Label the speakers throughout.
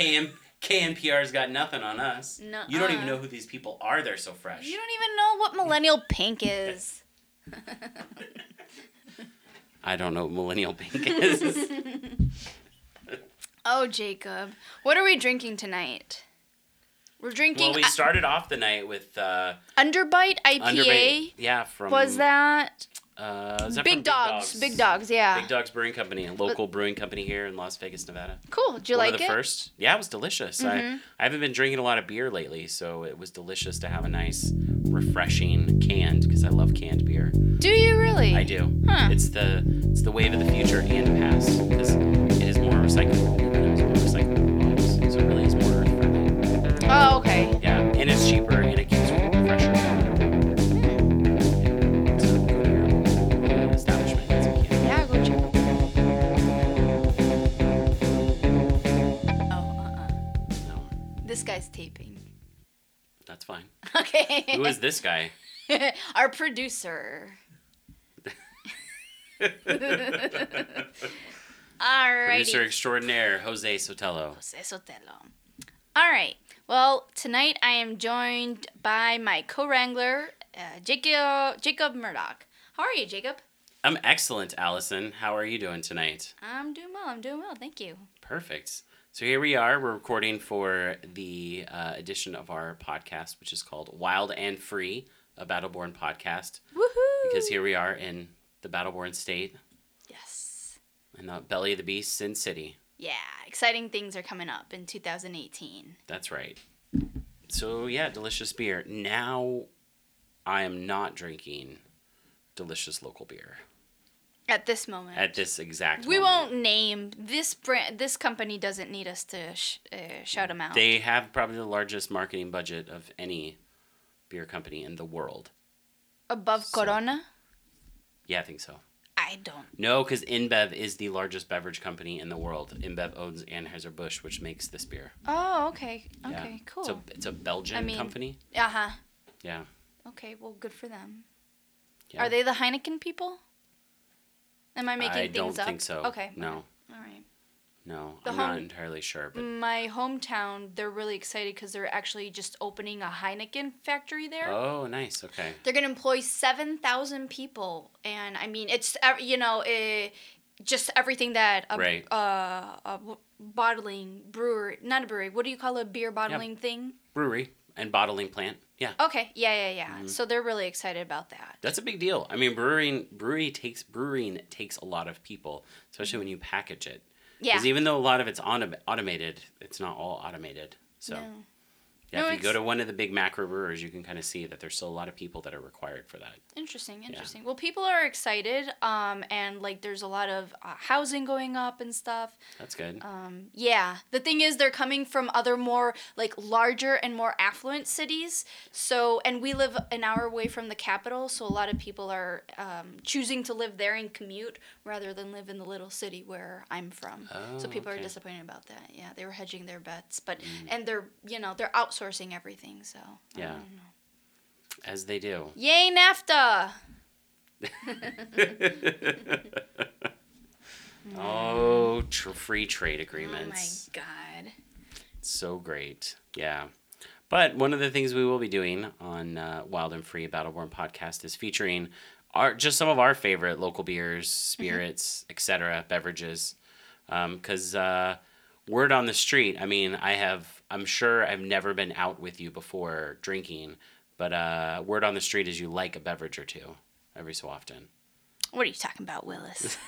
Speaker 1: KM KNPR's got nothing on us.
Speaker 2: Nuh-uh.
Speaker 1: You don't even know who these people are. They're so fresh.
Speaker 2: You don't even know what millennial pink is.
Speaker 1: I don't know what millennial pink is.
Speaker 2: oh, Jacob. What are we drinking tonight? We're drinking
Speaker 1: well, we started off the night with uh,
Speaker 2: Underbite IPA.
Speaker 1: Underbite. Yeah, from
Speaker 2: Was that
Speaker 1: uh, is that
Speaker 2: Big Dogs? Big Dogs, yeah.
Speaker 1: Big Dogs Brewing Company, a local brewing company here in Las Vegas, Nevada.
Speaker 2: Cool. Did you
Speaker 1: One
Speaker 2: like
Speaker 1: of the
Speaker 2: it?
Speaker 1: first. Yeah, it was delicious.
Speaker 2: Mhm.
Speaker 1: I, I haven't been drinking a lot of beer lately, so it was delicious to have a nice, refreshing canned because I love canned beer.
Speaker 2: Do you really?
Speaker 1: I do.
Speaker 2: Huh.
Speaker 1: It's the it's the wave of the future and the past because it is more recyclable. It's more recyclable bottles, so it really is more earth friendly.
Speaker 2: Oh, okay.
Speaker 1: Yeah,
Speaker 2: Okay.
Speaker 1: Who is this guy?
Speaker 2: Our producer. Alrighty.
Speaker 1: Producer extraordinaire Jose Sotelo.
Speaker 2: Jose Sotelo. All right. Well, tonight I am joined by my co-wrangler, uh, Jacob Jacob Murdoch. How are you, Jacob?
Speaker 1: I'm excellent, Allison. How are you doing tonight?
Speaker 2: I'm doing well. I'm doing well. Thank you.
Speaker 1: Perfect. So here we are. We're recording for the uh, edition of our podcast, which is called Wild and Free, a Battleborn podcast.
Speaker 2: Woohoo!
Speaker 1: Because here we are in the Battleborn state,
Speaker 2: Yes.
Speaker 1: in the belly of the beast, Sin City.
Speaker 2: Yeah. Exciting things are coming up in 2018.
Speaker 1: That's right. So yeah, delicious beer. Now, I am not drinking delicious local beer
Speaker 2: At this moment.
Speaker 1: at this exact. Moment.
Speaker 2: We
Speaker 1: moment.
Speaker 2: won't name this brand. This company doesn't need us to sh- uh, shout them out.
Speaker 1: They have probably the largest marketing budget of any beer company in the world.
Speaker 2: Above
Speaker 1: So-
Speaker 2: Corona.
Speaker 1: Yeah, I think so.
Speaker 2: I don't.
Speaker 1: No, because InBev is the largest beverage company in the world. InBev owns Anheuser-Busch, which makes this beer.
Speaker 2: Oh, okay.
Speaker 1: Yeah.
Speaker 2: Okay, cool.
Speaker 1: It's a, it's a Belgian
Speaker 2: I mean-
Speaker 1: company.
Speaker 2: Uh huh.
Speaker 1: Yeah.
Speaker 2: Okay, well, good for them.
Speaker 1: yeah.
Speaker 2: Are they the Heineken people? Am I making
Speaker 1: I
Speaker 2: things
Speaker 1: don't
Speaker 2: up?
Speaker 1: think so.
Speaker 2: Okay.
Speaker 1: No,
Speaker 2: All right.
Speaker 1: no.
Speaker 2: The
Speaker 1: I'm
Speaker 2: home-
Speaker 1: not entirely sure, but
Speaker 2: My hometown, they're really excited because they're actually just opening a Heineken factory there.
Speaker 1: oh, nice. Okay.
Speaker 2: They're gonna employ seven thousand people, and I mean, it's you know, uh, just everything that a,
Speaker 1: Right.
Speaker 2: uh, a bottling brewer, not a brewery. What do you call a beer bottling thing?
Speaker 1: Brewery and bottling plant. Yeah.
Speaker 2: Okay, yeah, yeah, yeah.
Speaker 1: Mm-hmm.
Speaker 2: So they're really excited about that.
Speaker 1: That's a big deal. I mean, brewing brewery takes brewing takes a lot of people, especially when you package it.
Speaker 2: Yeah.
Speaker 1: Because even though a lot of it's autom- automated, it's not all automated. So
Speaker 2: No.
Speaker 1: Yeah,
Speaker 2: No,
Speaker 1: if you go to one of the big macro brewers, you can kind of see that there's still a lot of people that are required for that.
Speaker 2: Interesting, interesting. Well, people are excited, um, and like there's a lot of uh, housing going up and stuff.
Speaker 1: That's good.
Speaker 2: Um, yeah, the thing is, they're coming from other more like larger and more affluent cities. So, and we live an hour away from the capital, so a lot of people are um, choosing to live there and commute rather than live in the little city where I'm from. so
Speaker 1: Oh,
Speaker 2: people are disappointed about that. Yeah, they were hedging their bets, but and they're you know they're outsourcing everything. So I
Speaker 1: Yeah.
Speaker 2: don't know.
Speaker 1: As they do.
Speaker 2: Yay NAFTA!
Speaker 1: oh, tr- free trade agreements.
Speaker 2: Oh my god.
Speaker 1: So great. Yeah. But one of the things we will be doing on uh, Wild and Free Battleborn podcast is featuring our just some of our favorite local beers, spirits, etc., beverages. Because uh, word on the street, I mean, I have, I'm sure I've never been out with you before drinking, but uh, word on the street is you like a beverage or two every so often.
Speaker 2: What are you talking about, Willis?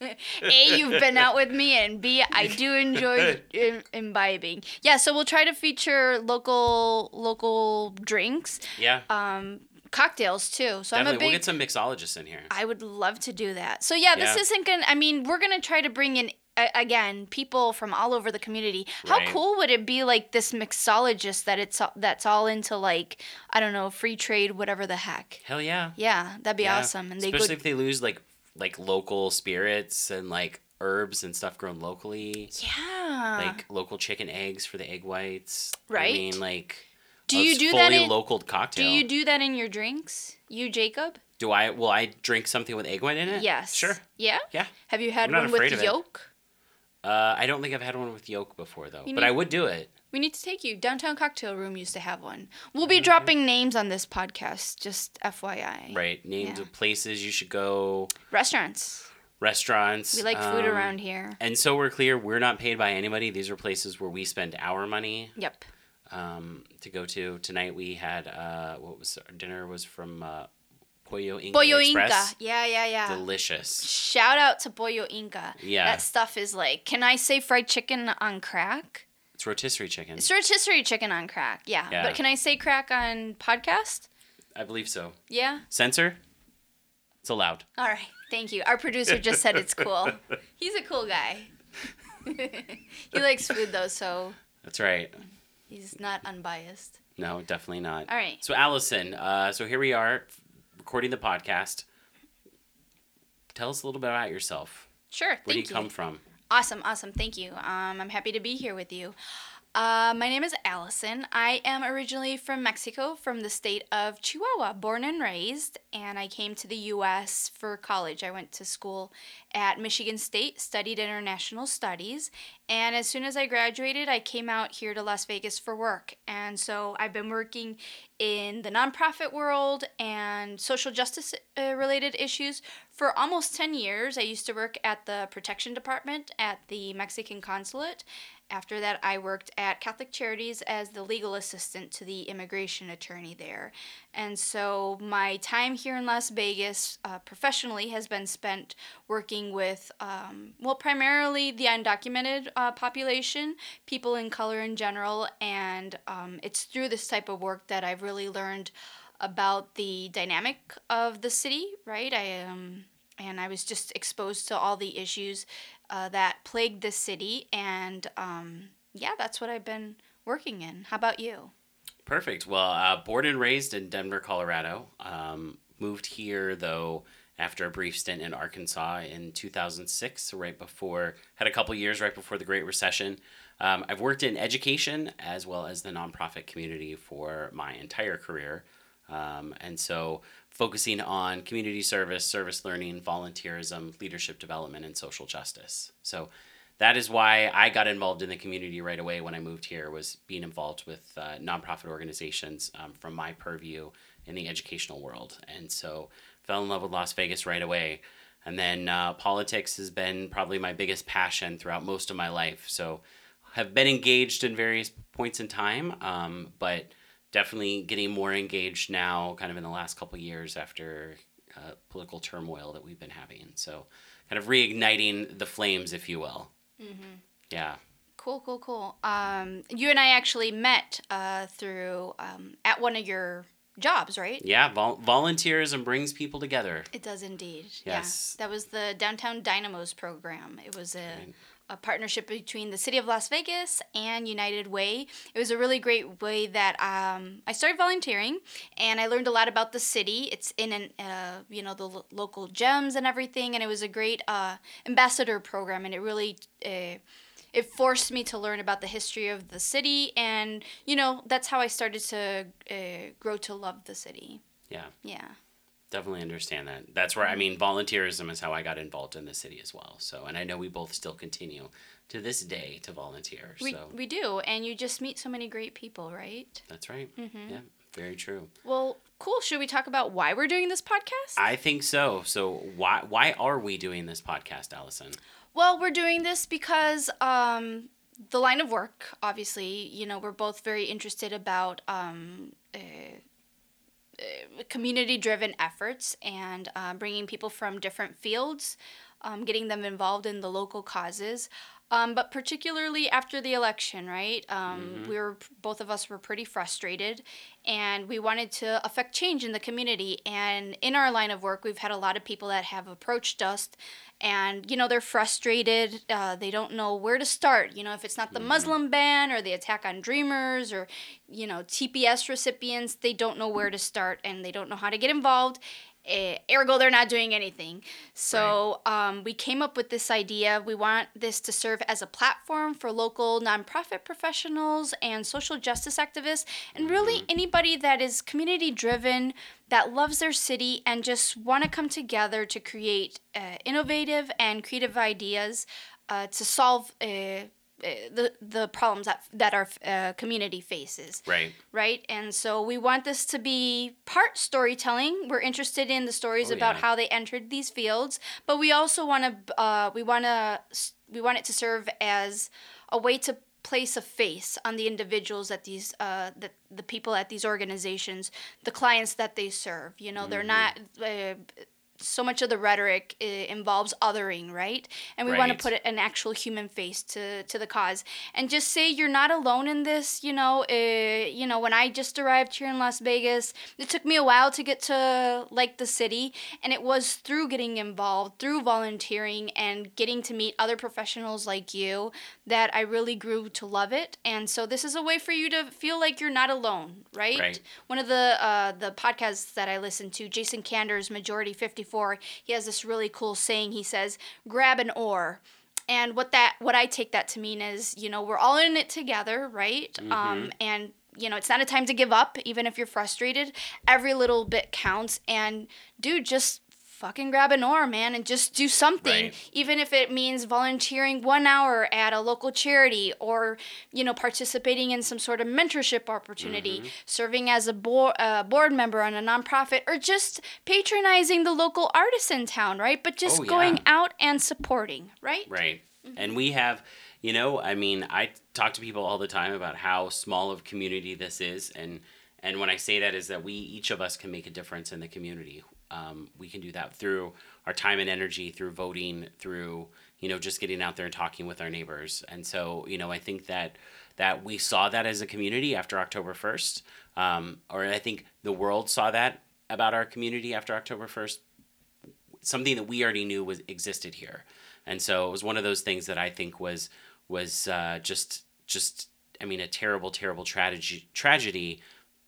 Speaker 2: A, you've been out with me, and B, I do enjoy Im- imbibing. Yeah, so we'll try to feature local local drinks,
Speaker 1: Yeah.
Speaker 2: um, cocktails too. So I'm
Speaker 1: definitely.
Speaker 2: a
Speaker 1: we'll get some mixologists in here.
Speaker 2: I would love to do that. So yeah, this
Speaker 1: Yeah.
Speaker 2: isn't gonna. I mean, we're gonna try to bring in again people from all over the community. How
Speaker 1: Right.
Speaker 2: cool would it be, like this mixologist that it's all- that's all into like I don't know free trade, whatever the heck.
Speaker 1: Hell yeah.
Speaker 2: Yeah, that'd be
Speaker 1: Yeah.
Speaker 2: awesome. And they
Speaker 1: especially
Speaker 2: go
Speaker 1: if they lose like like local spirits and like herbs and stuff grown locally,
Speaker 2: yeah.
Speaker 1: like local chicken eggs for the egg whites.
Speaker 2: Right.
Speaker 1: I mean, like.
Speaker 2: Do you do that in-
Speaker 1: local cocktail?
Speaker 2: Do you do that in your drinks? You, Jacob?
Speaker 1: Do I? Will I drink something with egg white in it?
Speaker 2: Yes.
Speaker 1: Sure.
Speaker 2: Yeah?
Speaker 1: Yeah.
Speaker 2: Have you had one with yolk?
Speaker 1: Uh, I don't think I've had one with yolk before though,
Speaker 2: You
Speaker 1: but
Speaker 2: need-
Speaker 1: I would do it.
Speaker 2: We need to take you. Downtown Cocktail Room used to have one. We'll be dropping names on this podcast, just FYI.
Speaker 1: Right, names
Speaker 2: Yeah.
Speaker 1: of places you should go,
Speaker 2: Restaurants.
Speaker 1: restaurants.
Speaker 2: We like food
Speaker 1: um,
Speaker 2: around here.
Speaker 1: And so we're clear, we're not paid by anybody. These are places where we spend our money
Speaker 2: Yep.
Speaker 1: Um, to go to. Tonight we had uh, what was our dinner was from uh, Pollo Inca
Speaker 2: Pollo
Speaker 1: Express.
Speaker 2: Inca. Yeah, yeah, yeah.
Speaker 1: Delicious.
Speaker 2: Shout out to Pollo Inca.
Speaker 1: Yeah.
Speaker 2: That stuff is like, can I say fried chicken on crack?
Speaker 1: It's rotisserie chicken.
Speaker 2: It's rotisserie chicken on crack. Yeah.
Speaker 1: Yeah.
Speaker 2: But can I say crack on podcast?
Speaker 1: I believe so.
Speaker 2: Yeah.
Speaker 1: Censor? It's allowed.
Speaker 2: All right. Thank you. Our producer just said it's cool. He's a cool guy. he likes food though, so
Speaker 1: That's right.
Speaker 2: He's not unbiased.
Speaker 1: No, definitely not.
Speaker 2: All right.
Speaker 1: So Allison, uh, so here we are recording the podcast. Tell us a little bit about yourself.
Speaker 2: Sure.
Speaker 1: Where do you come from?
Speaker 2: Awesome, awesome. Thank you. Um, I'm happy to be here with you. Uh, my name is Allison. I am originally from Mexico, from the state of Chihuahua, born and raised, and I came to the U.S. for college. I went to school at Michigan State, studied international studies, and as soon as I graduated, I came out here to Las Vegas for work. And so I've been working in the nonprofit world and social justice uh, related issues for almost 10 years. I used to work at the protection department at the Mexican consulate. After that, I worked at Catholic Charities as the legal assistant to the immigration attorney there. And so my time here in Las Vegas uh, professionally has been spent working with, um, well, primarily the undocumented uh, population, people in color in general. And um, it's through this type of work that I've really learned about the dynamic of the city, right? I um, and I was just exposed to all the issues uh, that plagued the city, and um, yeah, that's what I've been working in. How about you?
Speaker 1: Perfect. Well, uh, born and raised in Denver, Colorado. Um, moved here though after a brief stint in Arkansas in 2006, right before had a couple years right before the Great Recession. Um, I've worked in education as well as the nonprofit community for my entire career, um, and so focusing on community service, service learning, volunteerism, leadership development, and social justice. So that is why I got involved in the community right away when I moved here was being involved with uh, nonprofit organizations um, from my purview in the educational world. And so fell in love with Las Vegas right away. And then uh, politics has been probably my biggest passion throughout most of my life. So have been engaged in various points in time, um, but definitely getting more engaged now, kind of in the last couple years after uh, political turmoil that we've been having. So kind of reigniting the flames, if you will. Yeah.
Speaker 2: Cool, cool, cool. Um, you and I actually met uh, through um, at one of your jobs, right?
Speaker 1: Yeah, vol- volunteerism brings people together.
Speaker 2: It does indeed.
Speaker 1: Yes.
Speaker 2: Yeah, that was the Downtown Dynamos program. It was a,
Speaker 1: Right.
Speaker 2: A partnership between the City of Las Vegas and United Way. It was a really great way that um, I started volunteering, and I learned a lot about the city. It's in an uh, you know the lo- local gems and everything, and it was a great uh, ambassador program, and it really. Uh, it forced me to learn about the history of the city, and you know that's how I started to uh, grow to love the city.
Speaker 1: Yeah,
Speaker 2: Yeah.
Speaker 1: Definitely understand that. That's where I mean, volunteerism is how I got involved in the city as well. So, and I know we both still continue to this day to volunteer.
Speaker 2: We,
Speaker 1: so
Speaker 2: we do, and you just meet so many great people, right?
Speaker 1: that's right.
Speaker 2: Mm-hmm.
Speaker 1: Yeah, very true.
Speaker 2: Well, cool. Should we talk about why we're doing this podcast?
Speaker 1: I think so. So why why are we doing this podcast, Allison?
Speaker 2: well, we're doing this because um, the line of work, obviously, you know, we're both very interested about um, uh, uh, community-driven efforts and uh, bringing people from different fields, um, getting them involved in the local causes. Um, but particularly after the election, right? Um, We were both of us were pretty frustrated, and we wanted to affect change in the community. And in our line of work, we've had a lot of people that have approached us, and you know they're frustrated. Uh, they don't know where to start. You know, if it's not the Muslim ban or the attack on Dreamers or you know TPS recipients, they don't know where to start and they don't know how to get involved. Eh, ergo, they're not doing anything. So um, we came up with this idea. We want this to serve as a platform for local nonprofit professionals and social justice activists, and really anybody that is community driven, that loves their city, and just want to come together to create uh, innovative and creative ideas. uh, to solve uh, the the problems that that our uh, community faces.
Speaker 1: Right.
Speaker 2: right? And so we want this to be part storytelling. We're interested in the stories
Speaker 1: Oh,
Speaker 2: about
Speaker 1: yeah.
Speaker 2: how they entered these fields but we also want to uh, we want to we want it to serve as a way to place a face on the individuals that these uh, that the people at these organizations the clients that they serve. You know they're not uh, so much of the rhetoric uh, involves othering, right? And we want to put an actual human face to, to the cause, and just say you're not alone in this. You know, uh, you know, when I just arrived here in Las Vegas, it took me a while to get to like the city, and it was through getting involved, through volunteering, and getting to meet other professionals like you that I really grew to love it. And so this is a way for you to feel like you're not alone, right?
Speaker 1: Right.
Speaker 2: One of the uh, the podcasts that I listen to, Jason Kander's Majority 54, he has this really cool saying. He says, "Grab an oar." And what that what I take that to mean is, you know, we're all in it together, right? Um, and you know, it's not a time to give up, even if you're frustrated. Every little bit counts. And dude, just fucking grab an oar, man, and just do something.
Speaker 1: Right.
Speaker 2: Even if it means volunteering one hour at a local charity or, you know, participating in some sort of mentorship opportunity,
Speaker 1: Mm-hmm.
Speaker 2: serving as a board, uh, board member on a nonprofit, or just patronizing the local artist in town, right? But just
Speaker 1: Oh,
Speaker 2: going
Speaker 1: yeah.
Speaker 2: out and supporting, right?
Speaker 1: Right. And we have, you know, I mean, I talk to people all the time about how small of community this is, and and when I say that is that we each of us can make a difference in the community. Um, we can do that through our time and energy, through voting, through you know just getting out there and talking with our neighbors. And so you know, I think that that we saw that as a community after October first, um, or I think the world saw that about our community after October first. Something that we already knew was existed here, and so it was one of those things that I think was was uh, just just I mean a terrible terrible tragedy tragedy,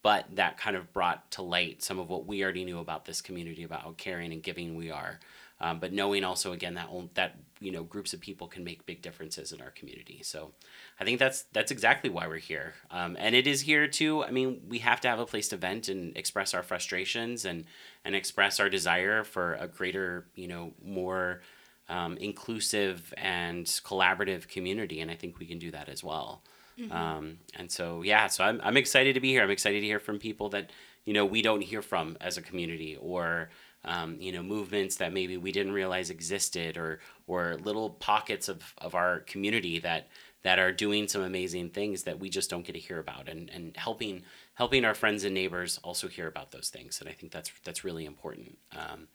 Speaker 1: but that kind of brought to light some of what we already knew about this community about how caring and giving we are, um, but knowing also again that that you know groups of people can make big differences in our community. So I think that's that's exactly why we're here, um, and it is here too. I mean, we have to have a place to vent and express our frustrations and and express our desire for a greater, you know, more um, inclusive and collaborative community, and I think we can do that as well. Um, and so, yeah, so I'm I'm excited to be here. I'm excited to hear from people that you know we don't hear from as a community, or um, you know movements that maybe we didn't realize existed, or or little pockets of, of our community that that are doing some amazing things that we just don't get to hear about, and, and helping helping our friends and neighbors also hear about those things. And I think that's that's really important. Um,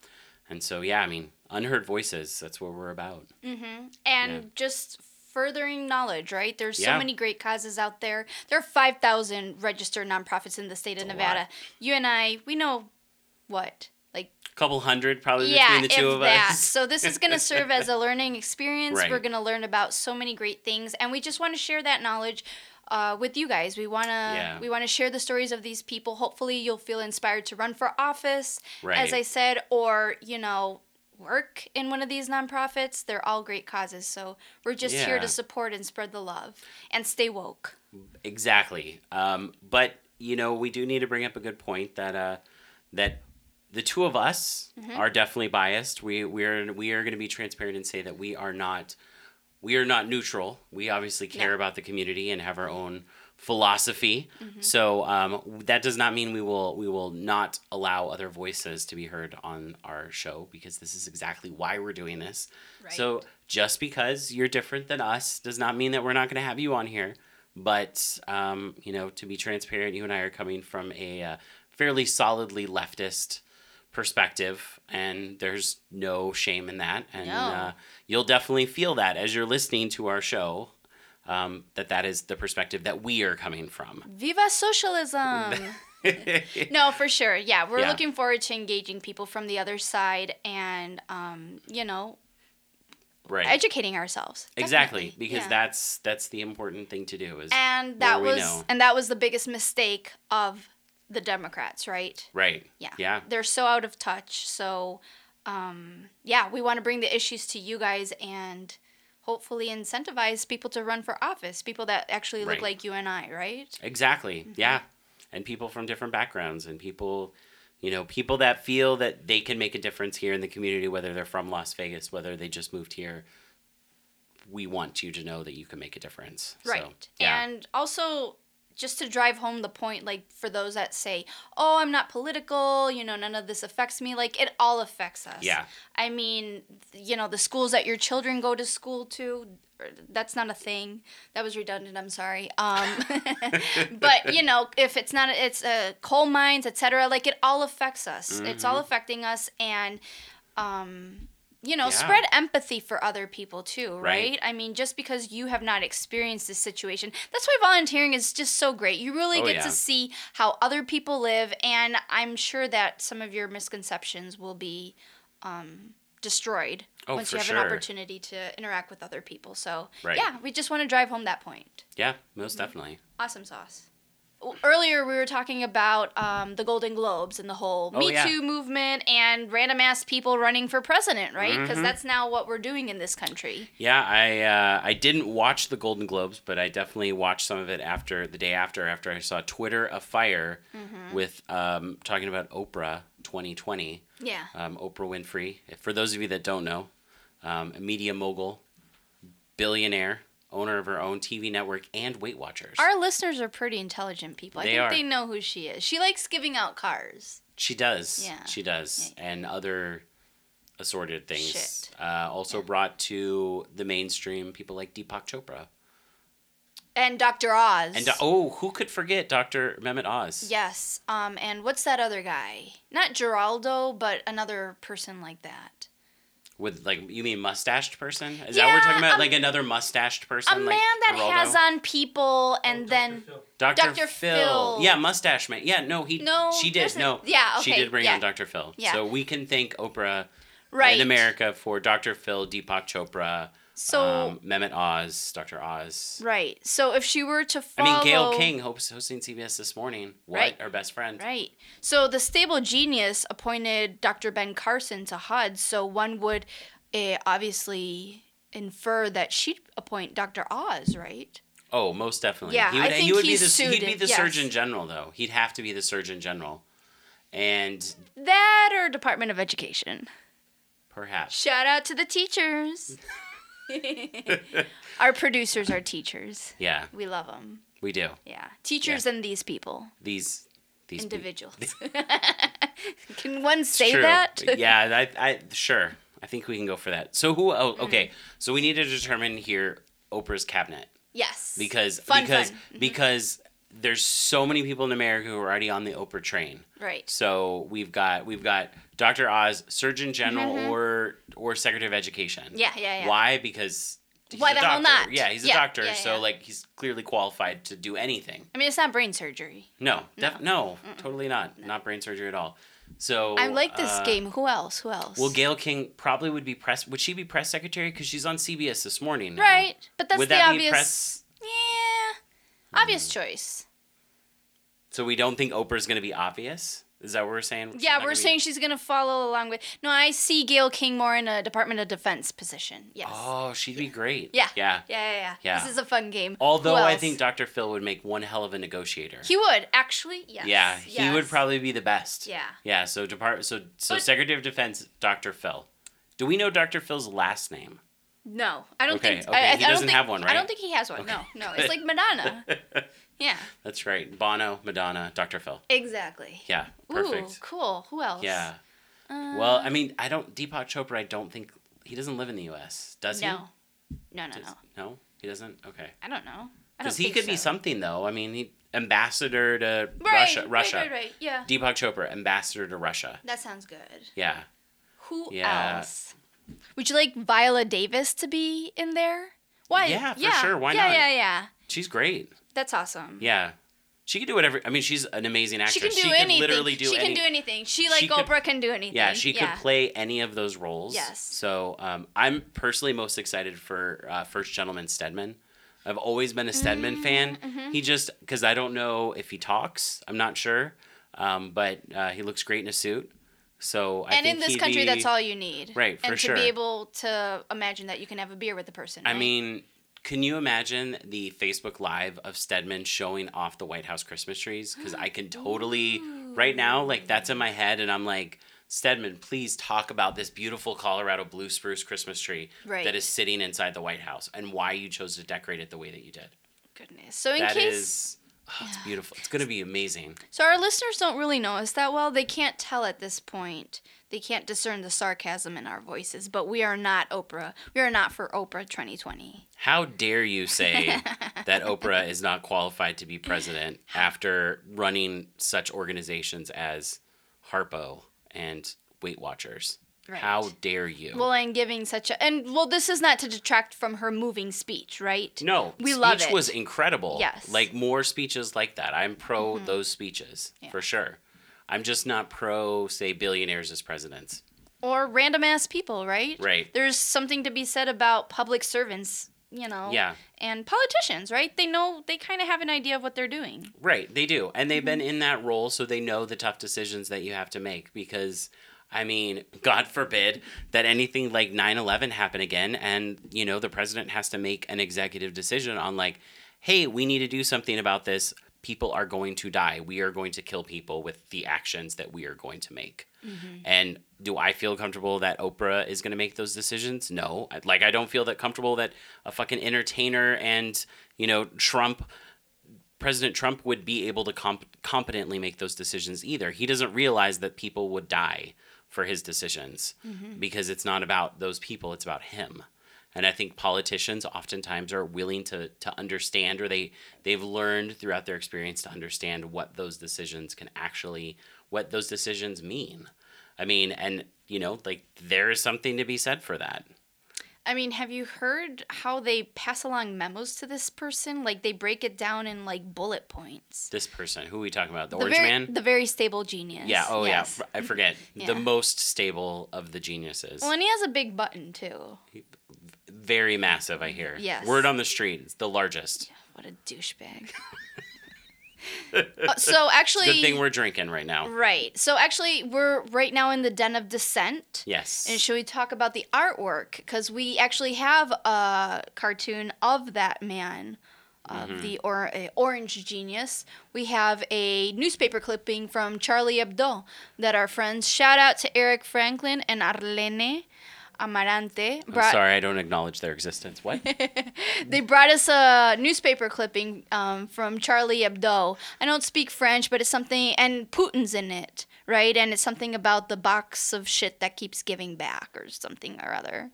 Speaker 1: and so, yeah, I mean, unheard voices. That's what we're about. Mm-hmm.
Speaker 2: and
Speaker 1: Yeah.
Speaker 2: just furthering knowledge, right? There's
Speaker 1: Yeah.
Speaker 2: so many great causes out there. There are 5,000 registered nonprofits in the state of Nevada. You and I, we know what? Like,
Speaker 1: A couple hundred, probably
Speaker 2: yeah,
Speaker 1: between the two of
Speaker 2: that.
Speaker 1: us.
Speaker 2: So this is going to serve as a learning experience.
Speaker 1: Right.
Speaker 2: We're going to learn about so many great things, and we just want to share that knowledge. Uh, with you guys, we wanna
Speaker 1: Yeah.
Speaker 2: we wanna share the stories of these people. Hopefully, you'll feel inspired to run for office,
Speaker 1: Right.
Speaker 2: as I said, or you know, work in one of these nonprofits. They're all great causes, so we're just here to support and spread the love and stay woke.
Speaker 1: Exactly. Um, but you know, we do need to bring up a good point that uh, that the two of us
Speaker 2: Mm-hmm.
Speaker 1: are definitely biased. We we're we are going to be transparent and say that we are not we are not neutral. We obviously care
Speaker 2: No.
Speaker 1: about the community and have our own philosophy.
Speaker 2: Mm-hmm.
Speaker 1: So um, that does not mean we will we will not allow other voices to be heard on our show because this is exactly why we're doing this. So just because you're different than us does not mean that we're not going to have you on here. But um, you know, to be transparent, you and I are coming from a uh, fairly solidly leftist perspective, and there's no shame in that. And
Speaker 2: No.
Speaker 1: uh, you'll definitely feel that as you're listening to our show. Um, that that is the perspective that we are coming from.
Speaker 2: Viva socialism! no, for sure. Yeah, we're
Speaker 1: Yeah.
Speaker 2: looking forward to engaging people from the other side and, um, you know,
Speaker 1: right.
Speaker 2: educating ourselves.
Speaker 1: exactly, because
Speaker 2: Yeah.
Speaker 1: that's that's the important thing to do is
Speaker 2: and that was and that was the biggest mistake of the Democrats, right?
Speaker 1: right.
Speaker 2: Yeah.
Speaker 1: Yeah.
Speaker 2: They're so out of touch. So, um, yeah, we want to bring the issues to you guys and hopefully incentivize people to run for office. People that actually look
Speaker 1: Right.
Speaker 2: like you and I, right?
Speaker 1: Exactly.
Speaker 2: Mm-hmm.
Speaker 1: Yeah. And people from different backgrounds and people, you know, people that feel that they can make a difference here in the community, whether they're from Las Vegas, whether they just moved here we want you to know that you can make a difference.
Speaker 2: Right.
Speaker 1: So, yeah.
Speaker 2: And also just to drive home the point like for those that say, "Oh, I'm not political, you know, none of this affects me." Like it all affects us.
Speaker 1: Yeah.
Speaker 2: I mean, you know, the schools that your children go to school to, er, that's not a thing. That was redundant. I'm sorry. Um, but you know, if it's not, it's uh, coal mines, etc. Like it all affects us. It's all affecting us, and um, you know,
Speaker 1: Yeah.
Speaker 2: spread empathy for other people too,
Speaker 1: Right.
Speaker 2: right? I mean, just because you have not experienced this situation, that's why volunteering is just so great. You really
Speaker 1: Oh,
Speaker 2: get
Speaker 1: yeah.
Speaker 2: to see how other people live, and I'm sure that some of your misconceptions will be um, destroyed
Speaker 1: Oh,
Speaker 2: once you have
Speaker 1: sure.
Speaker 2: an opportunity to interact with other people. So,
Speaker 1: Right.
Speaker 2: yeah, we just want to drive home that point.
Speaker 1: yeah, most definitely.
Speaker 2: Awesome sauce. Earlier, we were talking about um, the Golden Globes and the whole
Speaker 1: Oh,
Speaker 2: Me
Speaker 1: yeah.
Speaker 2: Too movement and random ass people running for president, right? Because
Speaker 1: Mhm.
Speaker 2: that's now what we're doing in this country.
Speaker 1: Yeah, I uh, I didn't watch the Golden Globes, but I definitely watched some of it after the day after after I saw Twitter afire
Speaker 2: Mm-hmm.
Speaker 1: with um, talking about Oprah 2020.
Speaker 2: Yeah.
Speaker 1: Um, Oprah Winfrey. For those of you that don't know, um, a media mogul, billionaire, owner of her own TV network and Weight Watchers.
Speaker 2: Our listeners are pretty intelligent people. I
Speaker 1: They
Speaker 2: think
Speaker 1: are.
Speaker 2: they know who she is. She likes giving out cars.
Speaker 1: She does.
Speaker 2: Yeah.
Speaker 1: She does. And other assorted things. Uh, also brought to the mainstream people like Deepak Chopra.
Speaker 2: And Dr. Oz.
Speaker 1: And oh, who could forget Dr. Mehmet Oz?
Speaker 2: Yes. Um, and what's that other guy? Not Geraldo, but another person like that.
Speaker 1: With like you mean mustached person? Is that what we're talking about?
Speaker 2: um,
Speaker 1: like another mustached person?
Speaker 2: A
Speaker 1: like
Speaker 2: man that
Speaker 1: Geraldo?
Speaker 2: has on people and then
Speaker 1: Dr.
Speaker 2: Dr.
Speaker 1: Phil.
Speaker 2: Phil.
Speaker 1: Yeah, mustache man. Yeah, no, he
Speaker 2: No,
Speaker 1: she did.
Speaker 2: a-
Speaker 1: No.
Speaker 2: yeah,
Speaker 1: She did bring
Speaker 2: yeah.
Speaker 1: on Dr. Phil.
Speaker 2: Yeah.
Speaker 1: So we can thank Oprah
Speaker 2: right
Speaker 1: in America for Dr. Phil, Deepak Chopra,
Speaker 2: So
Speaker 1: um, Mehmet Oz, Dr. Oz.
Speaker 2: right. So if she were to follow, I
Speaker 1: mean, Gayle King hosting CBS this morning. What?
Speaker 2: Right.
Speaker 1: Our best friend.
Speaker 2: Right. So the stable genius appointed Dr. Ben Carson to HUD, so one would uh, obviously infer that she'd appoint Dr. Oz, right?
Speaker 1: Oh, most definitely.
Speaker 2: Yeah,
Speaker 1: he would,
Speaker 2: I
Speaker 1: he
Speaker 2: think
Speaker 1: would be
Speaker 2: he's
Speaker 1: the he'd be the
Speaker 2: yes.
Speaker 1: Surgeon General though. He'd have to be the Surgeon General, and
Speaker 2: That or Department of Education.
Speaker 1: perhaps
Speaker 2: Shout out to the teachers. Our producers are teachers.
Speaker 1: yeah,
Speaker 2: We love them.
Speaker 1: we do
Speaker 2: Yeah. Teachers and these people,
Speaker 1: these these
Speaker 2: individuals. Can one say that?
Speaker 1: yeah, I, I sure. I think we can go for that. So who? Oh,
Speaker 2: Mm-hmm.
Speaker 1: okay. So we need to determine here Oprah's cabinet
Speaker 2: yes.
Speaker 1: because
Speaker 2: Fun,
Speaker 1: because
Speaker 2: fun. Mhm.
Speaker 1: because there's so many people in America who are already on the Oprah train.
Speaker 2: Right.
Speaker 1: So we've got we've got Dr. Oz, Surgeon General or or Secretary of Education.
Speaker 2: Mm-hmm. Yeah, yeah, yeah.
Speaker 1: Why? Because he's
Speaker 2: Why
Speaker 1: a
Speaker 2: the hell not?
Speaker 1: Yeah, he's a
Speaker 2: Yeah,
Speaker 1: doctor,
Speaker 2: yeah,
Speaker 1: so
Speaker 2: yeah.
Speaker 1: like he's clearly qualified to do anything.
Speaker 2: I mean, it's not brain surgery.
Speaker 1: No, def- no, totally not. Not brain surgery at all. So
Speaker 2: I like this
Speaker 1: uh,
Speaker 2: game. Who else? Who else?
Speaker 1: Well, Gayle King probably would be press. Would she be press secretary? Because she's on CBS this morning. now.
Speaker 2: right, but that's
Speaker 1: would
Speaker 2: the
Speaker 1: that
Speaker 2: obvious.
Speaker 1: press?
Speaker 2: Yeah, obvious choice.
Speaker 1: So we don't think Oprah's going to be obvious. Is that what we're saying? She's
Speaker 2: Yeah, we're
Speaker 1: gonna be-
Speaker 2: saying she's gonna follow along with. No, I see Gayle King more in a Department of Defense position. Yes.
Speaker 1: Oh, she'd be great.
Speaker 2: Yeah.
Speaker 1: Yeah.
Speaker 2: Yeah, yeah, yeah.
Speaker 1: Yeah.
Speaker 2: This is a fun game.
Speaker 1: Although I think Dr. Phil would make one hell of a negotiator.
Speaker 2: he would actually. Yes.
Speaker 1: yeah, he would probably be the best.
Speaker 2: Yeah.
Speaker 1: Yeah. So Department. So so
Speaker 2: But-
Speaker 1: Secretary of Defense, Dr. Phil. Do we know Dr. Phil's last name?
Speaker 2: No, I don't
Speaker 1: Okay,
Speaker 2: think.
Speaker 1: okay,
Speaker 2: I, I
Speaker 1: he doesn't
Speaker 2: think-
Speaker 1: have one, right?
Speaker 2: I don't think he has one. No, no. It's like Madonna. yeah.
Speaker 1: That's right. Bono, Madonna, Dr. Phil.
Speaker 2: Exactly.
Speaker 1: Yeah. Perfect.
Speaker 2: Ooh, cool. Who else?
Speaker 1: Yeah.
Speaker 2: Uh,
Speaker 1: Well, I mean, I don't. Deepak Chopra, I don't think he doesn't live in the U.S. Does he?
Speaker 2: no. No, no,
Speaker 1: Does-
Speaker 2: no.
Speaker 1: no, he doesn't. Okay.
Speaker 2: I don't know.
Speaker 1: Because he could be something though. I mean, he ambassador to
Speaker 2: Right,
Speaker 1: Russia.
Speaker 2: right,
Speaker 1: Russia.
Speaker 2: Right, right, Yeah.
Speaker 1: Deepak Chopra, ambassador to Russia.
Speaker 2: That sounds good.
Speaker 1: Yeah.
Speaker 2: Who
Speaker 1: Yeah.
Speaker 2: else? Would you like Viola Davis to be in there? Why?
Speaker 1: Yeah, for sure. Why
Speaker 2: yeah,
Speaker 1: not?
Speaker 2: Yeah, yeah,
Speaker 1: She's great.
Speaker 2: That's awesome.
Speaker 1: Yeah. She could do whatever. I mean, she's an amazing actress.
Speaker 2: She can literally do
Speaker 1: she
Speaker 2: anything.
Speaker 1: could literally do
Speaker 2: she
Speaker 1: any.
Speaker 2: can do anything. She like
Speaker 1: She could-
Speaker 2: Oprah can do anything.
Speaker 1: Yeah, she could play any of those roles.
Speaker 2: Yes.
Speaker 1: So um, I'm personally most excited for uh, First Gentleman Stedman. I've always been a Stedman fan.
Speaker 2: Mm-hmm.
Speaker 1: He just because I don't know if he talks. I'm not sure, um, but uh, he looks great in a suit. So I
Speaker 2: and in this country,
Speaker 1: be-
Speaker 2: that's all you need.
Speaker 1: Right, for sure.
Speaker 2: and
Speaker 1: sure.
Speaker 2: to be able to imagine that you can have a beer with the person.
Speaker 1: I
Speaker 2: right?
Speaker 1: mean, can you imagine the Facebook Live of Stedman showing off the White House Christmas trees? Because I can totally right now, like that's in my head, and I'm like, Stedman, please talk about this beautiful Colorado blue spruce Christmas tree
Speaker 2: Right.
Speaker 1: that is sitting inside the White House and why you chose to decorate it the way that you did.
Speaker 2: Goodness. So in
Speaker 1: That
Speaker 2: case
Speaker 1: is, oh, it's beautiful. It's going to be amazing.
Speaker 2: So our listeners don't really know us that well. They can't tell at this point. They can't discern the sarcasm in our voices, but we are not Oprah. We are not for Oprah 2020.
Speaker 1: How dare you say that Oprah is not qualified to be president after running such organizations as Harpo and Weight Watchers?
Speaker 2: Right.
Speaker 1: How dare you?
Speaker 2: Well, and giving such a and well, this is not to detract from her moving speech, right?
Speaker 1: no,
Speaker 2: we
Speaker 1: speech
Speaker 2: love it.
Speaker 1: was incredible.
Speaker 2: Yes.
Speaker 1: Like more speeches like that. I'm pro
Speaker 2: Mm-hmm.
Speaker 1: those speeches for sure. I'm just not pro, say, billionaires as presidents.
Speaker 2: Or random ass people, right?
Speaker 1: Right.
Speaker 2: There's something to be said about public servants, you know.
Speaker 1: Yeah.
Speaker 2: And politicians, right? They know they kind of have an idea of what they're doing.
Speaker 1: Right, they do. And they've been
Speaker 2: Mm-hmm.
Speaker 1: in that role, so they know the tough decisions that you have to make because. I mean, God forbid that anything like 9 11 happen again, and, you know, the president has to make an executive decision on, like, hey, we need to do something about this. People are going to die. We are going to kill people with the actions that we are going to make. Mm-hmm. And do I feel comfortable that Oprah is going to make those decisions? No. Like, I don't feel that comfortable that a fucking entertainer and, you know, Trump President Trump would be able to comp- competently make those decisions either. He doesn't realize that people would die for his decisions mm-hmm. because it's not about those people, it's about him. And I think politicians oftentimes are willing to, to understand or they, they've learned throughout their experience to understand what those decisions can actually, what those decisions mean. I mean, and, you know, like there is something to be said for that.
Speaker 2: I mean, have you heard how they pass along memos to this person? Like they break it down in like bullet points.
Speaker 1: This person, who are we talking about? The,
Speaker 2: The
Speaker 1: Orange
Speaker 2: very,
Speaker 1: Man?
Speaker 2: the very stable genius.
Speaker 1: Yeah. Oh,
Speaker 2: Yes.
Speaker 1: yeah. I forget.
Speaker 2: Yeah.
Speaker 1: The most stable of the geniuses.
Speaker 2: Well, and he has a big button too.
Speaker 1: Very massive, I hear.
Speaker 2: Yes.
Speaker 1: Word on the street. It's the largest.
Speaker 2: What a douchebag. Uh, so actually,
Speaker 1: Good thing we're drinking right now.
Speaker 2: right. So actually, we're right now in the Den of Dissent.
Speaker 1: Yes.
Speaker 2: And should we talk about the artwork? Because we actually have a cartoon of that man, of
Speaker 1: Mm-hmm.
Speaker 2: the or- uh, orange genius. We have a newspaper clipping from Charlie Hebdo that our friends, shout out to Eric Franklin and Arlene Amarante,
Speaker 1: I'm sorry, I don't acknowledge their existence. What?
Speaker 2: they brought us a newspaper clipping um, from Charlie Hebdo. I don't speak French, but it's something, and Putin's in it, right? And it's something about the box of shit that keeps giving back or something or other.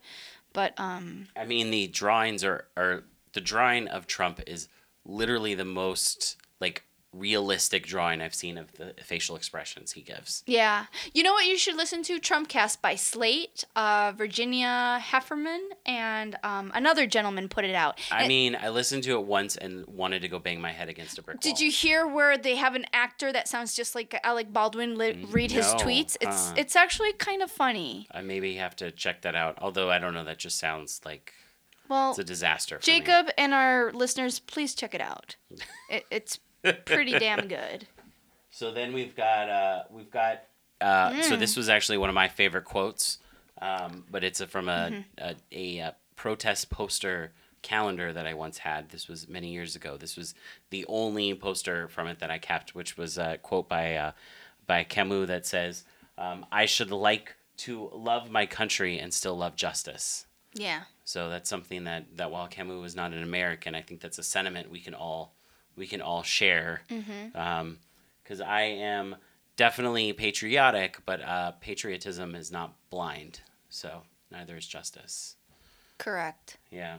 Speaker 2: But um,
Speaker 1: I mean, the drawings are, are the drawing of Trump is literally the most like realistic drawing I've seen of the facial expressions he gives.
Speaker 2: yeah, you know what you should listen to? Trumpcast by Slate, uh, Virginia Heffernan, and um, another gentleman put it out.
Speaker 1: I
Speaker 2: And-
Speaker 1: mean, I listened to it once and wanted to go bang my head against a brick wall.
Speaker 2: Did you hear where they have an actor that sounds just like Alec Baldwin li- read his tweets? It's
Speaker 1: uh-uh.
Speaker 2: it's actually kind of funny.
Speaker 1: I maybe have to check that out. Although I don't know, that just sounds like
Speaker 2: Well,
Speaker 1: it's a disaster. For me.
Speaker 2: Jacob and our listeners, please check it out. It, it's pretty damn good.
Speaker 1: So then we've got uh, we've got uh, so
Speaker 2: Mm.
Speaker 1: this was actually one of my favorite quotes, um, but it's a, from a,
Speaker 2: Mm-hmm.
Speaker 1: a, a, uh protest poster calendar that I once had. This was many years ago. This was the only poster from it that I kept, which was a quote by uh, by Camus that says, um, "I should like to love my country and still love justice."
Speaker 2: Yeah.
Speaker 1: So that's something that, that while Camus was not an American, I think that's a sentiment we can all we can all share. Because I am definitely patriotic, but uh, patriotism is not blind. So neither is justice.
Speaker 2: Correct.
Speaker 1: Yeah,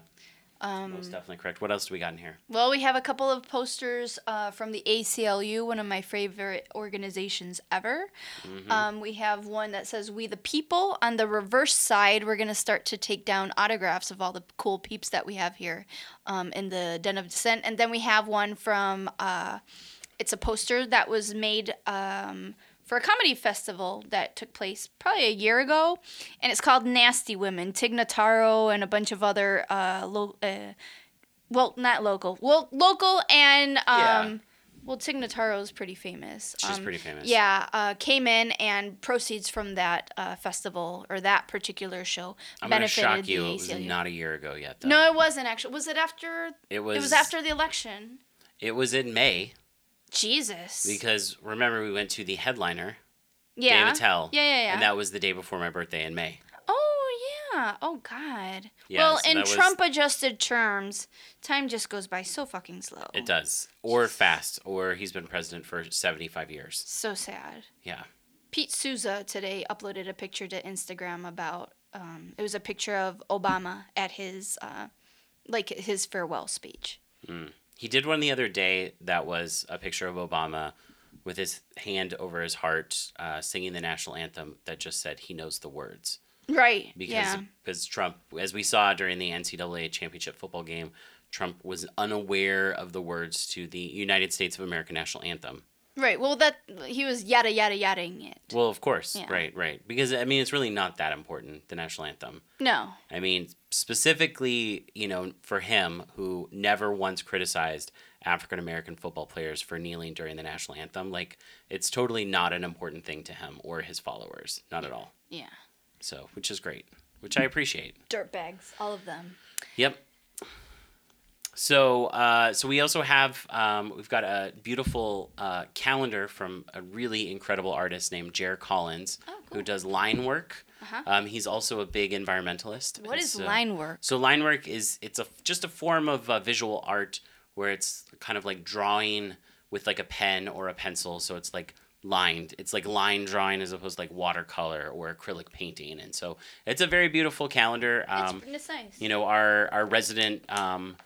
Speaker 2: Um,
Speaker 1: most definitely correct. What else do we got in here?
Speaker 2: well, we have a couple of posters uh, from the ACLU, one of my favorite organizations ever. Um, we have one that says "We the People." On the reverse side, we're gonna start to take down autographs of all the cool peeps that we have here um, in the Den of Dissent, and then we have one from. Uh, it's a poster that was made um, for a comedy festival that took place probably a year ago, and it's called Nasty Women. Tig Notaro and a bunch of other uh, lo- uh, well, not local, well, local and um,
Speaker 1: Yeah.
Speaker 2: well, Tig Notaro is pretty famous.
Speaker 1: She's
Speaker 2: Um,
Speaker 1: pretty famous.
Speaker 2: Yeah, uh, came in and proceeds from that uh, festival or that particular show
Speaker 1: I'm gonna shock you. It was
Speaker 2: ACLU.
Speaker 1: not a year ago yet, though.
Speaker 2: no, it wasn't actually. Was it after?
Speaker 1: it was.
Speaker 2: It was after the election.
Speaker 1: It was in May
Speaker 2: Jesus.
Speaker 1: because remember we went to the headliner
Speaker 2: Yeah.
Speaker 1: Dave Attell.
Speaker 2: Yeah, yeah, yeah.
Speaker 1: And that was the day before my birthday in May.
Speaker 2: Oh yeah. Oh God.
Speaker 1: Yeah,
Speaker 2: well,
Speaker 1: so
Speaker 2: in
Speaker 1: was-
Speaker 2: Trump adjusted terms, time just goes by so fucking slow.
Speaker 1: It does. Or fast. Or he's been president for 75 years.
Speaker 2: So sad.
Speaker 1: Yeah.
Speaker 2: Pete Souza today uploaded a picture to Instagram about um, it was a picture of Obama at his uh, like his farewell speech.
Speaker 1: He did one the other day that was a picture of Obama with his hand over his heart uh, singing the national anthem that just said he knows the words.
Speaker 2: Right.
Speaker 1: because
Speaker 2: yeah.
Speaker 1: because Trump, as we saw during the NCAA championship football game, Trump was unaware of the words to the United States of America national anthem.
Speaker 2: Right. Well, that he was yada yada yadaing it.
Speaker 1: Well, of course,
Speaker 2: Yeah.
Speaker 1: right, right, because I mean it's really not that important the national anthem.
Speaker 2: No.
Speaker 1: I mean specifically, you know, for him who never once criticized African American football players for kneeling during the national anthem, like it's totally not an important thing to him or his followers, not at all.
Speaker 2: Yeah.
Speaker 1: So, which is great, which I appreciate.
Speaker 2: Dirtbags, all of them.
Speaker 1: Yep. So, uh, so we also have um, we've got a beautiful uh, calendar from a really incredible artist named Jer Collins,
Speaker 2: Oh,
Speaker 1: who does line work.
Speaker 2: Uh-huh.
Speaker 1: Um, he's also a big environmentalist.
Speaker 2: What is
Speaker 1: so-
Speaker 2: line work?
Speaker 1: So line work is it's a just a form of uh, visual art where it's kind of like drawing with like a pen or a pencil. So it's like lined. It's like line drawing as opposed to like watercolor or acrylic painting. And so it's a very beautiful calendar. Um,
Speaker 2: it's, it's nice.
Speaker 1: you know, our our resident um,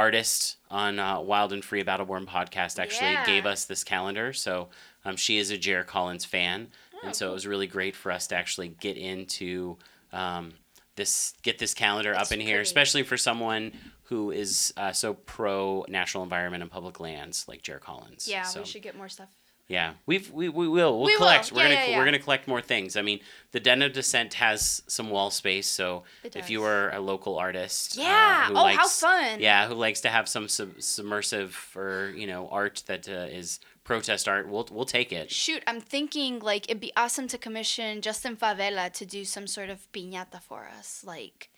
Speaker 1: artist on uh, Wild and Free Battleborn podcast actually
Speaker 2: Yeah.
Speaker 1: gave us this calendar. So um, she is a Jer Collins fan, and so it was really great for us to actually get into um, this, get this calendar
Speaker 2: It's
Speaker 1: up in here, especially for someone who is uh, so pro natural environment and public lands like Jer Collins.
Speaker 2: yeah,
Speaker 1: So-
Speaker 2: we should get more stuff.
Speaker 1: Yeah, we've we, we will we'll
Speaker 2: We will.
Speaker 1: collect. We're
Speaker 2: Yeah,
Speaker 1: gonna
Speaker 2: yeah, yeah.
Speaker 1: we're gonna collect more things. I mean, the Den of Dissent has some wall space, so if you are a local artist, uh,
Speaker 2: Yeah.
Speaker 1: who
Speaker 2: oh, how
Speaker 1: likes-
Speaker 2: fun.
Speaker 1: Yeah, who likes to have some sub- submersive or you know art that uh, is protest art, we'll we'll take it.
Speaker 2: Shoot, I'm thinking like it'd be awesome to commission Justin Favela to do some sort of piñata for us, like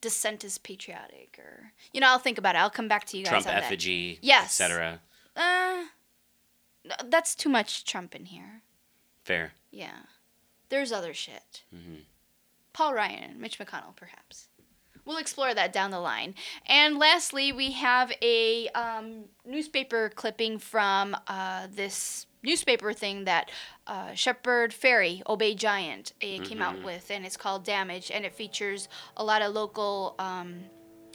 Speaker 2: dissent is patriotic, or you know, I'll think about it. I'll come back to you guys
Speaker 1: Trump
Speaker 2: on
Speaker 1: effigy,
Speaker 2: Yes.
Speaker 1: etc.
Speaker 2: Uh, that's too much Trump in here.
Speaker 1: Fair.
Speaker 2: Yeah, there's other shit.
Speaker 1: Mhm.
Speaker 2: Paul Ryan, Mitch McConnell, perhaps. We'll explore that down the line. And lastly, we have a um, newspaper clipping from uh, this newspaper thing that uh, Shepard Fairey, Obey Giant, uh, came out with, and it's called Damage, and it features a lot of local. Um,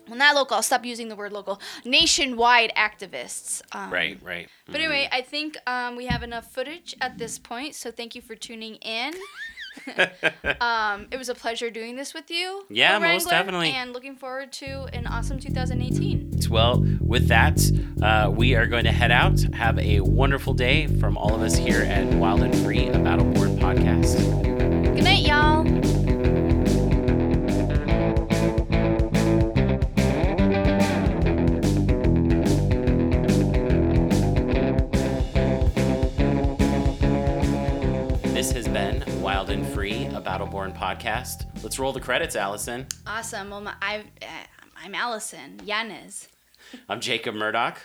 Speaker 2: well, not local. I'll stop using the word local. Nationwide activists. Um,
Speaker 1: Right, right.
Speaker 2: But anyway, I think um, we have enough footage at this point. So thank you for tuning in. um, it was a pleasure doing this with you.
Speaker 1: Yeah, most definitely.
Speaker 2: And looking forward to an awesome 2018.
Speaker 1: Well, with that, uh, we are going to head out. Have a wonderful day from all of us here at Wild and Free, a Battleborn podcast. Wild and Free, a Battleborn podcast. Let's roll the credits, Allison.
Speaker 2: Awesome. Well, my, I, uh, I'm Allison Yanez.
Speaker 1: I'm Jacob Murdoch.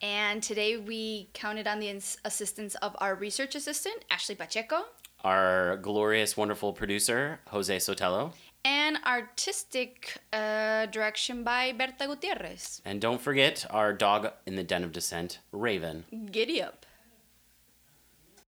Speaker 2: And today we counted on the ins- assistance of our research assistant, Ashley Pacheco,
Speaker 1: Our glorious, wonderful producer, Jose Sotelo.
Speaker 2: and artistic uh, direction by Berta Gutierrez.
Speaker 1: And don't forget our dog in the den of dissent, Raven.
Speaker 2: Giddy up.